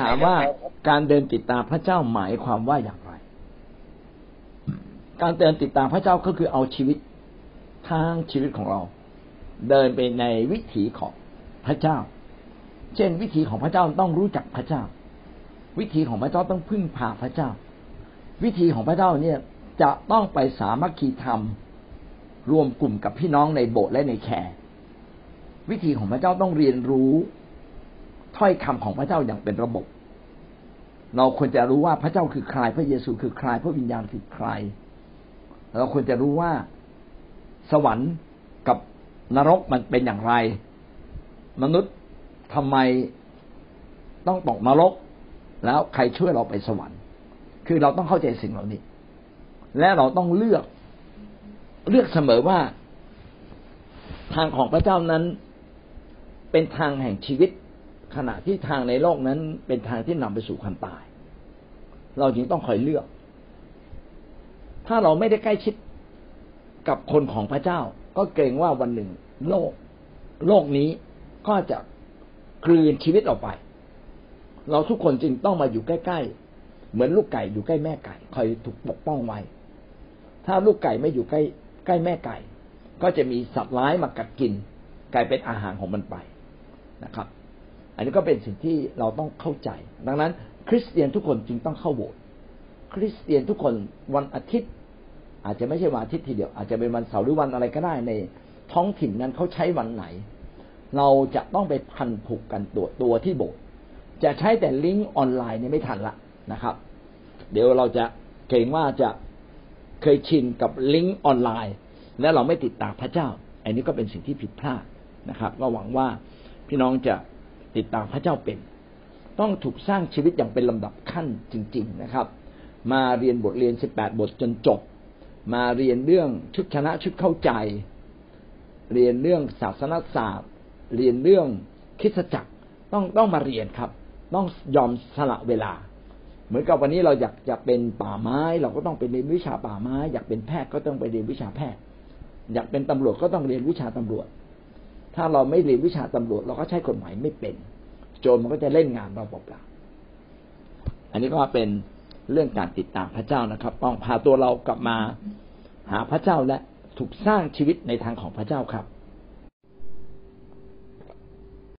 ถามว่าการเดินติดตามพระเจ้าหมายความว่าอย่างไร การเดินติดตามพระเจ้าก็คือเอาชีวิตทางชีวิตของเรา เดินไปในวิถีของพระเจ้า เช่น วิถีของพระเจ้าต้องรู้จักพระเจ้า วิถีของพระเจ้าต้องพึ่งพาพระเจ้า วิธีของพระเจ้าเนี่ยจะต้องไปสามัคคีธรรม รวมกลุ่มกับพี่น้องในโบสถ์และในแคร์วิธีของพระเจ้าต้องเรียนรู้ ถ้อยคำของพระเจ้าอย่างเป็นระบบ เราควรจะรู้ว่าพระเจ้าคือใคร พระเยซูคือใคร พระวิญญาณคือใคร เราควรจะรู้ว่าสวรรค์กับนรกมันเป็นอย่างไร มนุษย์ทำไมต้องตกนรก แล้วใครช่วยเราไปสวรรค์ คือเราต้องเข้าใจสิ่งเหล่านี้ และเราต้องเลือกเลือกเสมอว่าทางของพระเจ้านั้นเป็นทางแห่งชีวิต ขณะที่ทางในโลกนั้นเป็นทางที่นำไปสู่ความตาย เราจึงต้องคอยเลือก ถ้าเราไม่ได้ใกล้ชิดกับคนของพระเจ้า ก็เกรงว่าวันหนึ่งโลก โลกนี้ก็จะกลืนชีวิตเราไป เราทุกคนจึงต้องมาอยู่ใกล้ๆ เหมือนลูกไก่อยู่ใกล้แม่ไก่ คอยถูกปกป้องไว้ ถ้าลูกไก่ไม่อยู่ใกล้ใกล้แม่ไก่ ก็จะมีสัตว์ร้ายมากัดกิน กลายเป็นอาหารของมันไปนะครับ อันนี้ก็เป็นสิ่งที่เราต้องเข้าใจ ดังนั้น คริสเตียนทุกคนจึงต้องเข้าโบสถ์คริสเตียนทุกคนวันอาทิตย์ อาจจะไม่ใช่วันอาทิตย์ทีเดียว อาจจะเป็นวันเสาร์หรือวันอะไรก็ได้ในท้องถิ่นนั้นเขาใช้วันไหน เราจะต้องไปพันผูกกันตัวตัวที่โบสถ์จะใช้แต่ลิงก์ออนไลน์เนี่ยไม่ทันละนะครับ เดี๋ยวเราจะเกรงว่าจะเคยชินกับลิงก์ออนไลน์ และเราไม่ติดตามพระเจ้า อันนี้ก็เป็นสิ่งที่ผิดพลาดนะครับก็หวังว่าพี่น้องจะ ติดตามพระเจ้าเป็น ต้องถูกสร้างชีวิตอย่างเป็นลำดับขั้นจริง ๆนะครับ มาเรียนบทเรียนสิบแปดบทจนจบ มาเรียนเรื่องชุดชนะชุดเข้าใจ เรียนเรื่องศาสนศาสตร์ เรียนเรื่องคิดจักรต้องต้องมาเรียนครับ ต้องยอมสละเวลา เหมือนกับวันนี้เราอยากจะเป็นป่าไม้ เราก็ต้องไปเรียนวิชาป่าไม้ อยากเป็นแพทย์ก็ต้องไปเรียนวิชาแพทย์ อยากเป็นตำรวจก็ต้องเรียนวิชาตำรวจ ถ้าเราไม่เรียนวิชาตำรวจ เราก็ใช้กฎหมายไม่เป็น โจรมันก็จะเล่นงานเราเปล่าๆอันนี้ก็เป็นเรื่องการติดตามพระเจ้านะครับ ต้องพาตัวเรากลับมาหาพระเจ้าและถูกสร้างชีวิตในทางของพระเจ้าครับ